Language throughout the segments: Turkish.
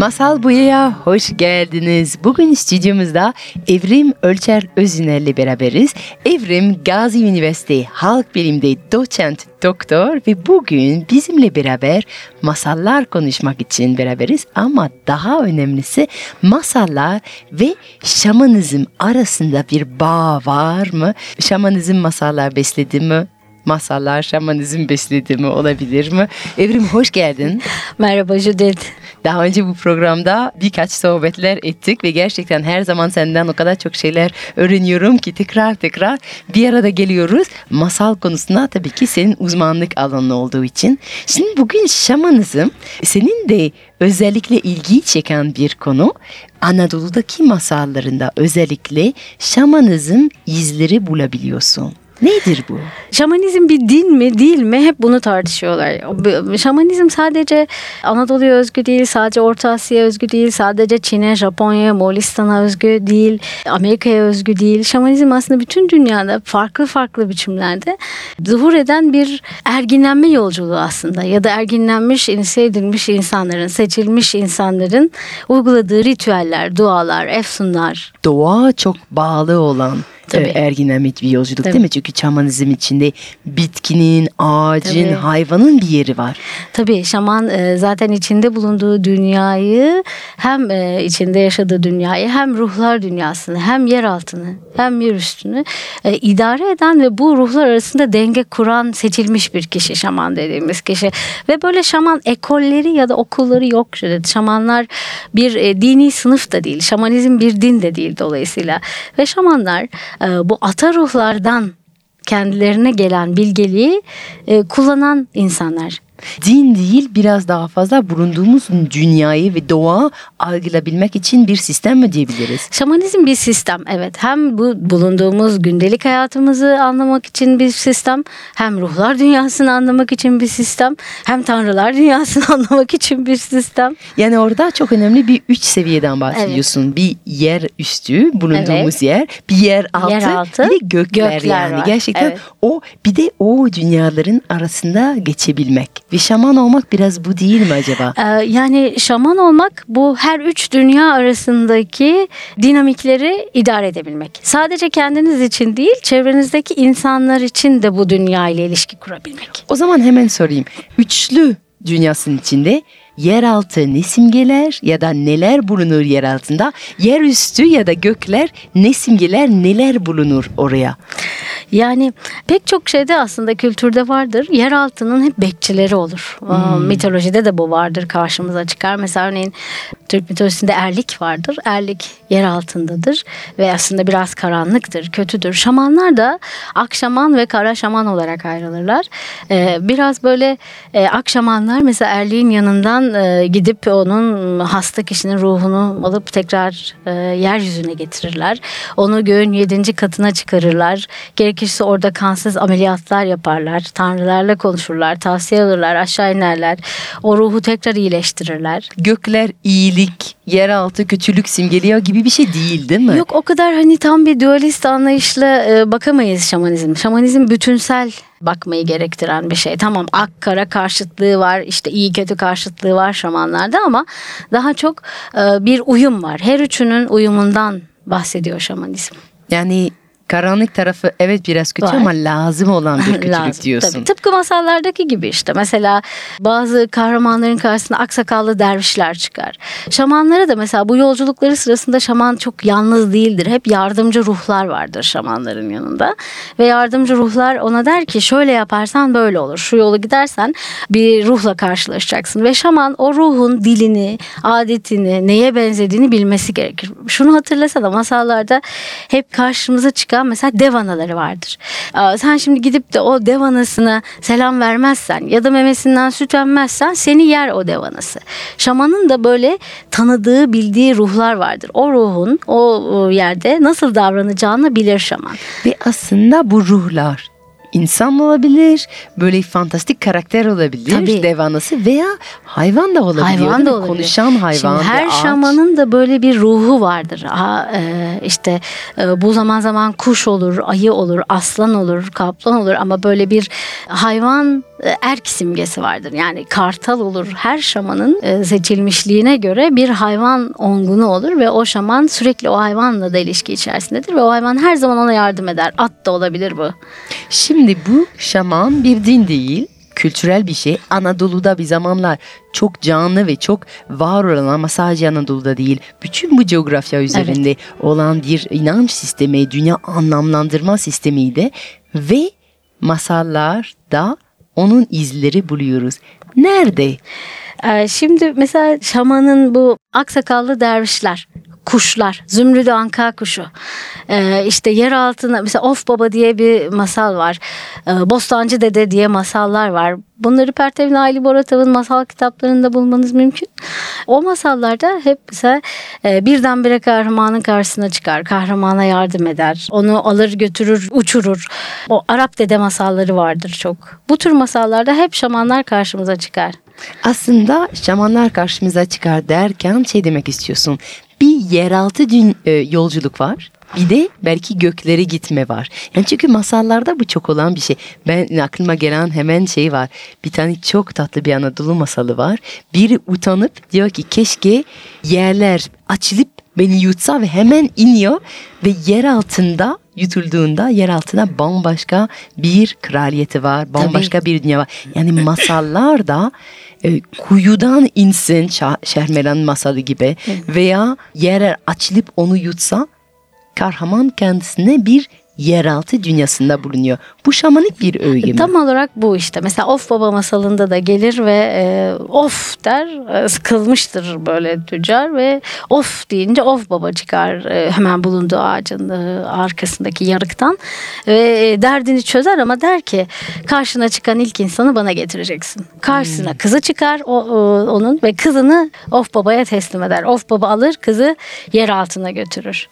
Masal Buya'ya hoş geldiniz. Bugün stüdyomuzda Evrim Ölçer Özüner'le beraberiz. Evrim Gazi Üniversitesi Halk Bilim'de doçent doktor ve bugün bizimle beraber masallar konuşmak için beraberiz. Ama daha önemlisi masallar ve şamanizm arasında bir bağ var mı? Şamanizm masallar besledi mi? masallar şamanizm besledi mi olabilir mi? Evrim hoş geldin. Merhaba Judith. Daha önce bu programda birkaç sohbetler ettik ve gerçekten her zaman senden o kadar çok şeyler öğreniyorum ki tekrar tekrar bir arada geliyoruz. Masal konusunda tabii ki senin uzmanlık alanı olduğu için. Şimdi bugün şamanizm senin de özellikle ilgi çeken bir konu. Anadolu'daki masallarında özellikle şamanizm izleri bulabiliyorsun. Nedir bu? Şamanizm bir din mi değil mi hep bunu tartışıyorlar. Şamanizm sadece Anadolu'ya özgü değil, sadece Orta Asya'ya özgü değil, sadece Çin'e, Japonya'ya, Moğolistan'a özgü değil, Amerika'ya özgü değil. Şamanizm aslında bütün dünyada farklı farklı biçimlerde zuhur eden bir erginlenme yolculuğu aslında ya da erginlenmiş, inisiye edilmiş insanların, seçilmiş insanların uyguladığı ritüeller, dualar, efsunlar. Doğa çok bağlı olan Tabii. E, erginemit bir yolculuk Tabii. değil mi? Çünkü şamanizm içinde bitkinin, ağacın, Tabii. hayvanın bir yeri var. Tabii şaman e, zaten içinde bulunduğu dünyayı hem e, içinde yaşadığı dünyayı hem ruhlar dünyasını hem yer altını hem yer üstünü idare eden ve bu ruhlar arasında denge kuran seçilmiş bir kişi şaman dediğimiz kişi. Ve böyle şaman ekolleri ya da okulları yok. Şamanlar bir dini sınıf da değil. Şamanizm bir din de değil dolayısıyla. Ve şamanlar ee, bu ata ruhlardan kendilerine gelen bilgeliği e, kullanan insanlar din değil biraz daha fazla bulunduğumuz dünyayı ve doğa algılayabilmek için bir sistem mi diyebiliriz? Şamanizm bir sistem evet. Hem bu bulunduğumuz gündelik hayatımızı anlamak için bir sistem, hem ruhlar dünyasını anlamak için bir sistem, hem tanrılar dünyasını anlamak için bir sistem. Yani orada çok önemli bir üç seviyeden bahsediyorsun. Evet. Bir yer üstü bulunduğumuz evet. yer, bir yer altı, yer altı bir de gökler, gökler yani. Var. Gerçekten evet. o bir de o dünyaların arasında geçebilmek. Ve şaman olmak biraz bu değil mi acaba? Ee, yani şaman olmak bu her üç dünya arasındaki dinamikleri idare edebilmek. Sadece kendiniz için değil çevrenizdeki insanlar için de bu dünya ile ilişki kurabilmek. O zaman hemen sorayım. Üçlü dünyasının içinde yeraltı ne simgeler ya da neler bulunur yer altında? Yer üstü ya da gökler ne simgeler neler bulunur oraya? Yani pek çok şeyde aslında kültürde vardır. Yer altının hep bekçileri olur. Hmm. Mitolojide de bu vardır karşımıza çıkar. Mesela örneğin Türk mitolojisinde erlik vardır. Erlik yer altındadır ve aslında biraz karanlıktır, kötüdür. Şamanlar da akşaman ve kara şaman olarak ayrılırlar. Ee, biraz böyle e, akşamanlar mesela erliğin yanından e, gidip onun hasta kişinin ruhunu alıp tekrar e, yeryüzüne getirirler. Onu göğün yedinci katına çıkarırlar. Gerekirse orada kansız ameliyatlar yaparlar. Tanrılarla konuşurlar, tavsiye alırlar, aşağı inerler. O ruhu tekrar iyileştirirler. Gökler iyilik, yeraltı kötülük simgeliyor gibi bir şey değil değil mi? Yok o kadar hani tam bir dualist anlayışla e, bakamayız şamanizm. Şamanizm bütünsel bakmayı gerektiren bir şey. Tamam ak kara karşıtlığı var işte iyi kötü karşıtlığı var şamanlarda ama daha çok e, bir uyum var. Her üçünün uyumundan bahsediyor şamanizm. Yani Karanlık tarafı evet biraz kötü Var. ama lazım olan bir kötülük lazım, diyorsun. Tabii. Tıpkı masallardaki gibi işte. Mesela bazı kahramanların karşısında aksakallı dervişler çıkar. Şamanlara da mesela bu yolculukları sırasında şaman çok yalnız değildir. Hep yardımcı ruhlar vardır şamanların yanında. Ve yardımcı ruhlar ona der ki şöyle yaparsan böyle olur. Şu yolu gidersen bir ruhla karşılaşacaksın. Ve şaman o ruhun dilini, adetini, neye benzediğini bilmesi gerekir. Şunu hatırlasana masallarda hep karşımıza çıkan eden mesela dev anaları vardır. Sen şimdi gidip de o dev anasına selam vermezsen ya da memesinden süt emmezsen seni yer o dev anası. Şamanın da böyle tanıdığı, bildiği ruhlar vardır. O ruhun o yerde nasıl davranacağını bilir şaman. Ve aslında bu ruhlar insan olabilir, böyle fantastik karakter olabilir, Tabii. dev anası veya hayvan da olabiliyor. Hayvan da olabilir. Konuşan hayvan, Şimdi her ağaç. şamanın da böyle bir ruhu vardır. Ha, e, işte e, bu zaman zaman kuş olur, ayı olur, aslan olur, kaplan olur ama böyle bir hayvan erk simgesi vardır. Yani kartal olur. Her şamanın e, seçilmişliğine göre bir hayvan ongunu olur ve o şaman sürekli o hayvanla da ilişki içerisindedir ve o hayvan her zaman ona yardım eder. At da olabilir bu. Şimdi bu şaman bir din değil, kültürel bir şey. Anadolu'da bir zamanlar çok canlı ve çok var olan ama sadece Anadolu'da değil, bütün bu coğrafya üzerinde olan bir inanç sistemi, dünya anlamlandırma sistemiydi ve masallarda onun izleri buluyoruz. Nerede? Ee, Şimdi mesela şamanın bu aksakallı dervişler, kuşlar, zümrüdü anka kuşu, ee, işte yer altına mesela Of Baba diye bir masal var, Ee, Bostancı Dede diye masallar var. Bunları Pertev Naili Boratav'ın masal kitaplarında bulmanız mümkün. O masallarda hep mesela e, birdenbire kahramanın karşısına çıkar, kahramana yardım eder, onu alır götürür, uçurur. O Arap dede masalları vardır çok. Bu tür masallarda hep şamanlar karşımıza çıkar. Aslında şamanlar karşımıza çıkar derken şey demek istiyorsun. Bir yeraltı dün, e, yolculuk var. Bir de belki göklere gitme var. Yani çünkü masallarda bu çok olan bir şey. Ben aklıma gelen hemen şey var. Bir tane çok tatlı bir Anadolu masalı var. Biri utanıp diyor ki keşke yerler açılıp beni yutsa ve hemen iniyor ve yer altında yutulduğunda yer altına bambaşka bir kraliyeti var. Bambaşka bir dünya var. Yani masallarda e, kuyudan insin Şahmeran masalı gibi veya yer açılıp onu yutsa kahraman kendisine bir yeraltı dünyasında bulunuyor. Bu şamanik bir öğe mi? Tam olarak bu işte. Mesela Of Baba masalında da gelir ve e, of der. E, sıkılmıştır böyle tüccar ve of deyince Of Baba çıkar e, hemen bulunduğu ağacın e, arkasındaki yarıktan ve e, derdini çözer ama der ki karşına çıkan ilk insanı bana getireceksin. Karşısına kızı çıkar o, o- onun ve kızını Of Baba'ya teslim eder. Of Baba alır kızı yer altına götürür.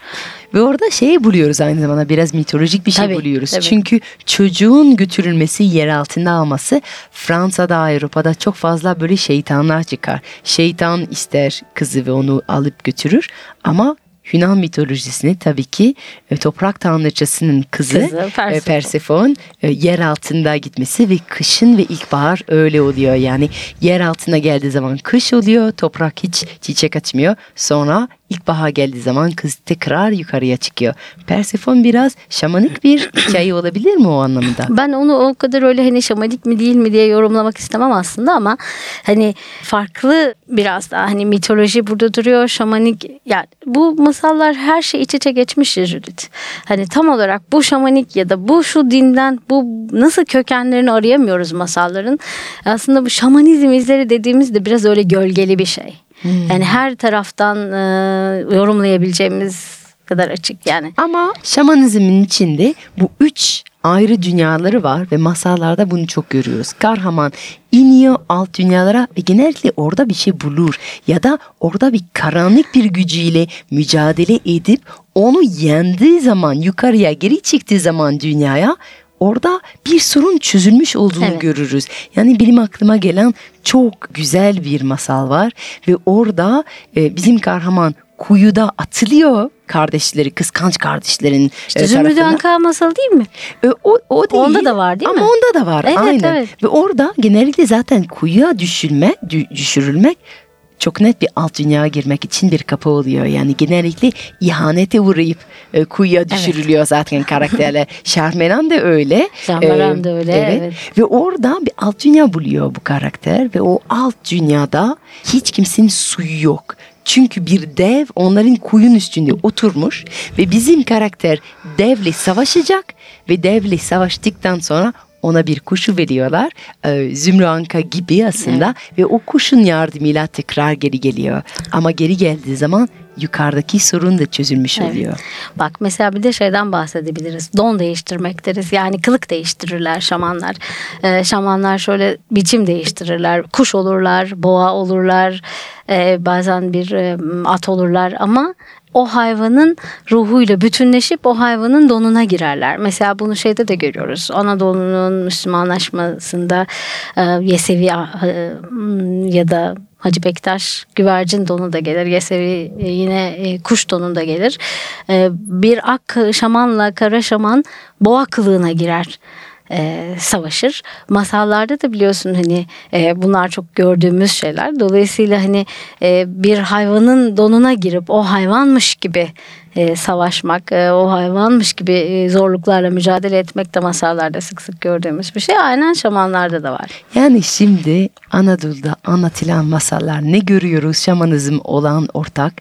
Ve orada şeyi buluyoruz aynı zamanda biraz mitolojik bir şey Tabii, buluyoruz. tabii. Çünkü çocuğun götürülmesi yer altında alması Fransa'da Avrupa'da çok fazla böyle şeytanlar çıkar. Şeytan ister kızı ve onu alıp götürür ama Yunan mitolojisinde tabii ki e, toprak tanrıçasının kızı, Kızı, e, Persefone. Persefon e, yer altında gitmesi ve kışın ve ilkbahar öyle oluyor. Yani yer altına geldiği zaman kış oluyor, toprak hiç çiçek açmıyor. Sonra ilkbahar geldiği zaman kız tekrar yukarıya çıkıyor. Persefon biraz şamanik bir hikaye olabilir mi o anlamda? Ben onu o kadar öyle hani şamanik mi değil mi diye yorumlamak istemem aslında ama hani farklı biraz daha hani mitoloji burada duruyor şamanik yani bu masallar her şey iç içe geçmiş ya Judith. Hani tam olarak bu şamanik ya da bu şu dinden bu nasıl kökenlerini arayamıyoruz masalların. Aslında bu şamanizm izleri dediğimizde biraz öyle gölgeli bir şey. Yani her taraftan e, yorumlayabileceğimiz kadar açık yani. Ama şamanizmin içinde bu üç ayrı dünyaları var ve masallarda bunu çok görüyoruz. Kahraman iniyor alt dünyalara ve genellikle orada bir şey bulur ya da orada bir karanlık bir gücüyle mücadele edip onu yendiği zaman yukarıya geri çıktığı zaman dünyaya orada bir sorun çözülmüş olduğunu Evet. görürüz. Yani benim aklıma gelen çok güzel bir masal var ve orada e, bizim kahraman kuyuda atılıyor kardeşleri, kıskanç kardeşlerin İşte e, tarafından. Anka masal değil mi? E, o, o değil. Onda da var değil Ama mi? onda da var Evet, aynen. evet. Ve orada genellikle zaten kuyuya düşülme, dü- düşürülmek çok net bir alt dünyaya girmek için bir kapı oluyor. Yani genellikle ihanete uğrayıp e, kuyuya düşürülüyor zaten karakterler. Şahmeran da öyle. Şahmeran E, da öyle, evet. Ve orada bir alt dünya buluyor bu karakter ve o alt dünyada hiç kimsenin suyu yok. Çünkü bir dev onların kuyun üstünde oturmuş ve bizim karakter devle savaşacak ve devle savaştıktan sonra ona bir kuşu veriyorlar. Ee, Zümrü Anka gibi aslında ve o kuşun yardımıyla tekrar geri geliyor. Ama geri geldiği zaman yukarıdaki sorun da çözülmüş Evet. oluyor. Bak mesela bir de şeyden bahsedebiliriz. Don değiştirmek deriz. Yani kılık değiştirirler şamanlar. Ee, şamanlar şöyle biçim değiştirirler. Kuş olurlar, boğa olurlar. ee, bazen bir e, at olurlar ama o hayvanın ruhuyla bütünleşip o hayvanın donuna girerler. Mesela bunu şeyde de görüyoruz. Anadolu'nun Müslümanlaşmasında e, Yesevi e, ya da Hacı Bektaş güvercin donu da gelir. Yesevi e, yine e, kuş donu da gelir. E, bir ak şamanla kara şaman boğa kılığına girer e, savaşır. Masallarda da biliyorsun hani e, bunlar çok gördüğümüz şeyler. Dolayısıyla hani e, bir hayvanın donuna girip o hayvanmış gibi e, savaşmak, e, o hayvanmış gibi e, zorluklarla mücadele etmek de masallarda sık sık gördüğümüz bir şey. Aynen şamanlarda da var. Yani şimdi Anadolu'da anlatılan masallar ne görüyoruz şamanizm olan ortak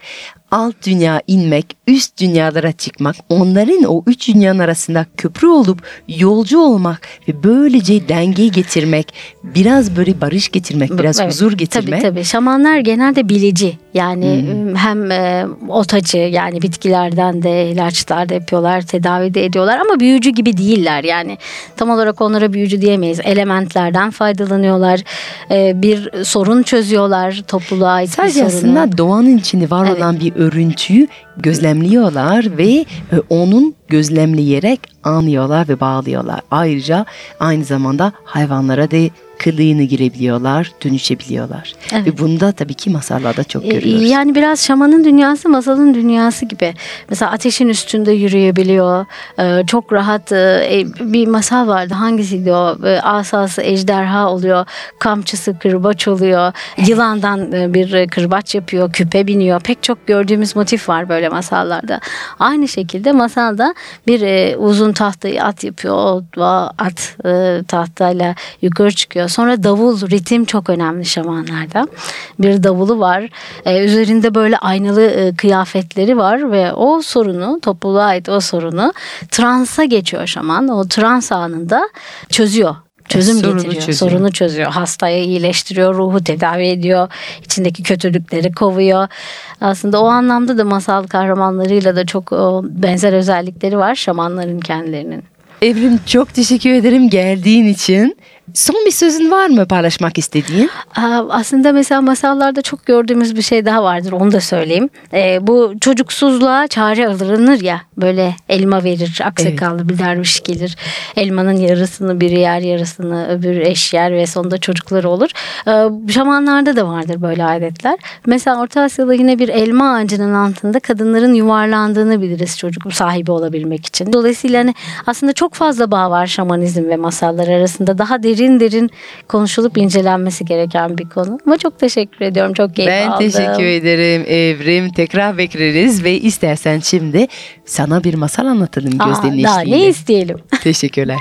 alt dünya inmek, üst dünyalara çıkmak, onların o üç dünyanın arasında köprü olup yolcu olmak ve böylece dengeyi getirmek, biraz böyle barış getirmek, biraz evet, huzur getirmek. Tabii tabii. Şamanlar genelde bilici. Yani hmm. hem e, otacı yani bitkilerden de ilaçlar da yapıyorlar, tedavi de ediyorlar ama büyücü gibi değiller. Yani tam olarak onlara büyücü diyemeyiz. Elementlerden faydalanıyorlar. E, bir sorun çözüyorlar topluluğa ait Sadece bir sorunu. aslında doğanın içinde var evet. olan bir örüntüyü gözlemliyorlar ve e, onun gözlemleyerek anlıyorlar ve bağlıyorlar. Ayrıca aynı zamanda hayvanlara da kılığını girebiliyorlar, dönüşebiliyorlar. Evet. Ve bunda tabii ki masallarda çok e, görüyoruz. Yani biraz şamanın dünyası masalın dünyası gibi. Mesela ateşin üstünde yürüyebiliyor. E, çok rahat e, bir masal vardı. Hangisiydi o? Asası ejderha oluyor. Kamçısı kırbaç oluyor. Yılandan bir kırbaç yapıyor. Küpe biniyor. Pek çok gördüğümüz motif var böyle masallarda. Aynı şekilde masalda bir uzun tahtayı at yapıyor. O at tahtayla yukarı çıkıyor Sonra davul, ritim çok önemli şamanlarda. Bir davulu var. Ee, üzerinde böyle aynalı e, kıyafetleri var ve o sorunu, topluluğa ait o sorunu transa geçiyor şaman. O trans anında çözüyor çözüm sorunu getiriyor. Çözüyor. Sorunu çözüyor. Hastayı iyileştiriyor, ruhu tedavi ediyor. içindeki kötülükleri kovuyor. Aslında o anlamda da masal kahramanlarıyla da çok benzer özellikleri var şamanların kendilerinin. Evrim çok teşekkür ederim geldiğin için. Son bir sözün var mı paylaşmak istediğin? Aslında mesela masallarda çok gördüğümüz bir şey daha vardır onu da söyleyeyim. Ee, bu çocuksuzluğa çare alınır ya böyle elma verir aksakallı evet. bir derviş gelir. Elmanın yarısını biri yer yarısını öbür eş yer ve sonunda çocukları olur. Ee, şamanlarda da vardır böyle adetler. Mesela Orta Asya'da yine bir elma ağacının altında kadınların yuvarlandığını biliriz çocuk sahibi olabilmek için. Dolayısıyla hani aslında çok fazla bağ var şamanizm ve masallar arasında. Daha derin derin derin konuşulup incelenmesi gereken bir konu. Ama çok teşekkür ediyorum. Çok keyif ben aldım. Ben teşekkür ederim Evrim. Tekrar bekleriz ve istersen şimdi sana bir masal anlatalım gözlerin Daha ne isteyelim. Teşekkürler.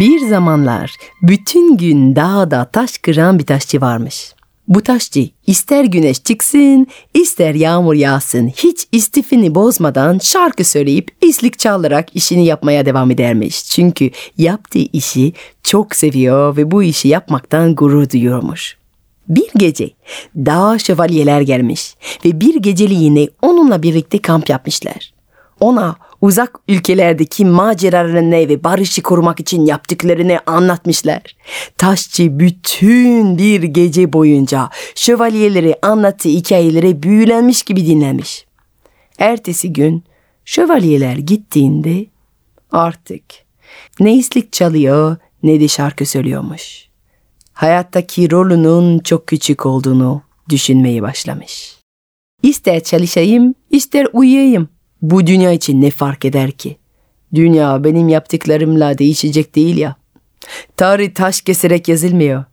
Bir zamanlar bütün gün dağda taş kıran bir taşçı varmış. Bu taşçı ister güneş çıksın, ister yağmur yağsın hiç istifini bozmadan şarkı söyleyip islik çalarak işini yapmaya devam edermiş. Çünkü yaptığı işi çok seviyor ve bu işi yapmaktan gurur duyuyormuş. Bir gece dağ şövalyeler gelmiş ve bir geceliğine onunla birlikte kamp yapmışlar. Ona uzak ülkelerdeki maceralarını ve barışı korumak için yaptıklarını anlatmışlar. Taşçı bütün bir gece boyunca şövalyeleri anlattığı hikayeleri büyülenmiş gibi dinlemiş. Ertesi gün şövalyeler gittiğinde artık ne islik çalıyor ne de şarkı söylüyormuş. Hayattaki rolünün çok küçük olduğunu düşünmeye başlamış. İster çalışayım, ister uyuyayım. Bu dünya için ne fark eder ki? Dünya benim yaptıklarımla değişecek değil ya. Tarih taş keserek yazılmıyor.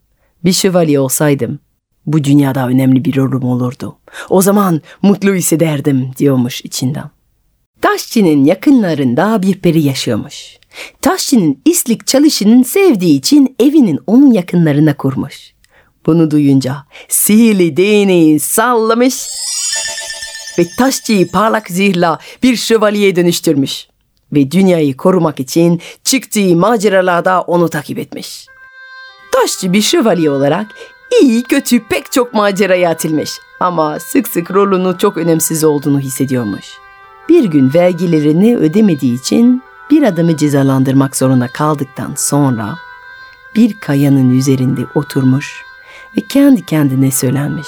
Bir şövalye olsaydım bu dünyada önemli bir rolüm olurdu. O zaman mutlu hissederdim diyormuş içinden. Taşçının yakınlarında bir peri yaşıyormuş. Taşçının islik çalışının sevdiği için evinin onun yakınlarına kurmuş. Bunu duyunca sihirli değneği sallamış ve taşçıyı parlak zihirla bir şövalyeye dönüştürmüş. Ve dünyayı korumak için çıktığı maceralarda onu takip etmiş. Taşçı bir şövalye olarak iyi kötü pek çok maceraya atılmış ama sık sık rolünün çok önemsiz olduğunu hissediyormuş. Bir gün vergilerini ödemediği için bir adamı cezalandırmak zorunda kaldıktan sonra bir kayanın üzerinde oturmuş ve kendi kendine söylenmiş.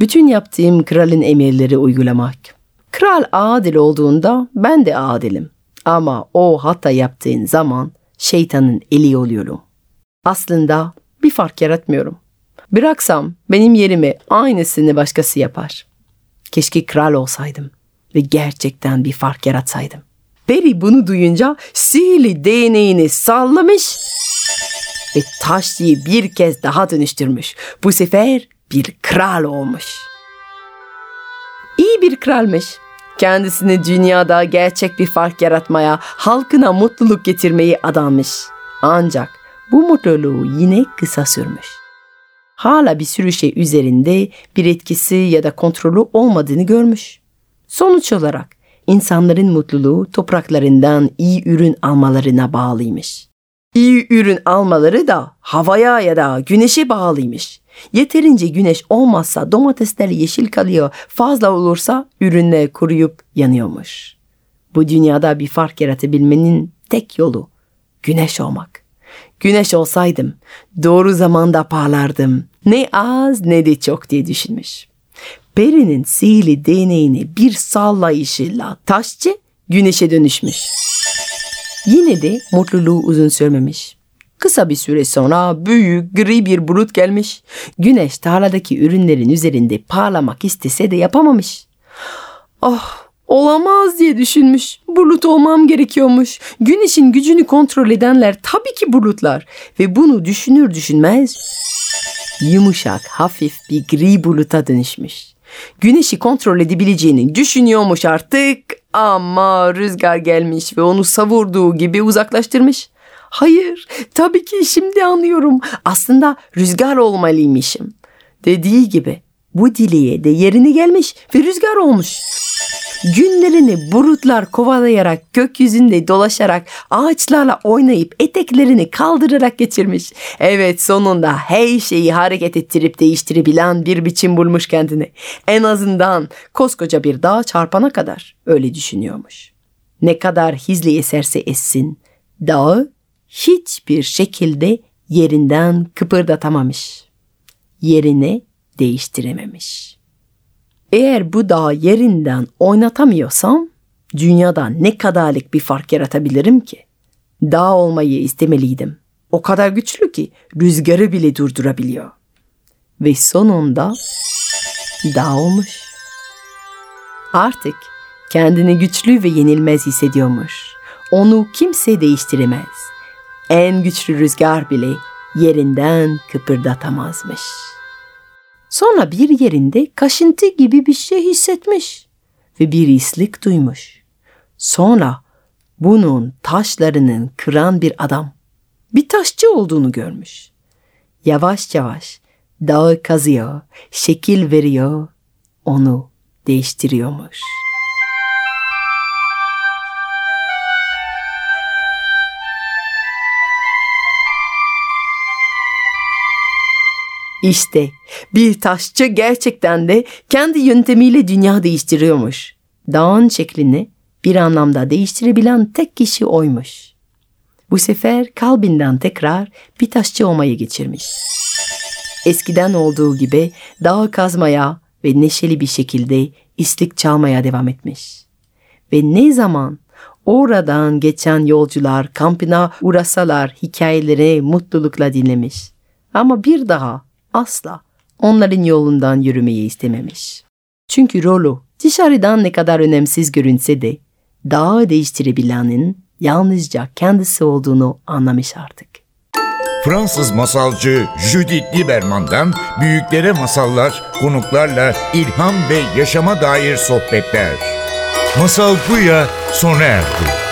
Bütün yaptığım kralın emirleri uygulamak. Kral adil olduğunda ben de adilim. Ama o hata yaptığın zaman şeytanın eli oluyorum. Aslında bir fark yaratmıyorum. Bıraksam benim yerime aynısını başkası yapar. Keşke kral olsaydım ve gerçekten bir fark yaratsaydım. Peri bunu duyunca sihirli değneğini sallamış ve taşçıyı bir kez daha dönüştürmüş. Bu sefer bir kral olmuş. İyi bir kralmış. Kendisini dünyada gerçek bir fark yaratmaya, halkına mutluluk getirmeyi adanmış. Ancak bu mutluluğu yine kısa sürmüş. Hala bir sürü şey üzerinde bir etkisi ya da kontrolü olmadığını görmüş. Sonuç olarak insanların mutluluğu topraklarından iyi ürün almalarına bağlıymış. İyi ürün almaları da havaya ya da güneşe bağlıymış. Yeterince güneş olmazsa domatesler yeşil kalıyor, fazla olursa ürünler kuruyup yanıyormuş. Bu dünyada bir fark yaratabilmenin tek yolu güneş olmak. Güneş olsaydım doğru zamanda parlardım. Ne az ne de çok diye düşünmüş. Peri'nin sihirli değneğini bir sallayışıyla taşçı güneşe dönüşmüş. Yine de mutluluğu uzun sürmemiş. Kısa bir süre sonra büyük gri bir bulut gelmiş. Güneş tarladaki ürünlerin üzerinde parlamak istese de yapamamış. Ah olamaz diye düşünmüş. Bulut olmam gerekiyormuş. Güneşin gücünü kontrol edenler tabii ki bulutlar. Ve bunu düşünür düşünmez yumuşak hafif bir gri buluta dönüşmüş. Güneşi kontrol edebileceğini düşünüyormuş artık ama rüzgar gelmiş ve onu savurduğu gibi uzaklaştırmış. Hayır, tabii ki şimdi anlıyorum. Aslında rüzgar olmalıymışım. Dediği gibi bu dileğe de yerini gelmiş ve rüzgar olmuş. Günlerini bulutlar kovalayarak, gökyüzünde dolaşarak, ağaçlarla oynayıp, eteklerini kaldırarak geçirmiş. Evet sonunda her şeyi hareket ettirip değiştirebilen bir biçim bulmuş kendine. En azından koskoca bir dağ çarpana kadar öyle düşünüyormuş. Ne kadar hizli eserse essin, dağı hiçbir şekilde yerinden kıpırdatamamış. Yerine değiştirememiş. Eğer bu dağı yerinden oynatamıyorsam dünyada ne kadarlık bir fark yaratabilirim ki? Dağ olmayı istemeliydim. O kadar güçlü ki rüzgarı bile durdurabiliyor. Ve sonunda dağ olmuş. Artık kendini güçlü ve yenilmez hissediyormuş. Onu kimse değiştiremez. En güçlü rüzgar bile yerinden kıpırdatamazmış.'' Sonra bir yerinde kaşıntı gibi bir şey hissetmiş ve bir islik duymuş. Sonra bunun taşlarının kıran bir adam, bir taşçı olduğunu görmüş. Yavaş yavaş dağı kazıyor, şekil veriyor, onu değiştiriyormuş.'' İşte bir taşçı gerçekten de kendi yöntemiyle dünya değiştiriyormuş. Dağın şeklini bir anlamda değiştirebilen tek kişi oymuş. Bu sefer kalbinden tekrar bir taşçı olmayı geçirmiş. Eskiden olduğu gibi dağı kazmaya ve neşeli bir şekilde islik çalmaya devam etmiş. Ve ne zaman oradan geçen yolcular kampına uğrasalar hikayeleri mutlulukla dinlemiş. Ama bir daha asla onların yolundan yürümeyi istememiş. Çünkü Rollo dışarıdan ne kadar önemsiz görünse de dağı değiştirebilenin yalnızca kendisi olduğunu anlamış artık. Fransız masalcı Judith Lieberman'dan büyüklere masallar, konuklarla ilham ve yaşama dair sohbetler. Masal Buya sona erdi.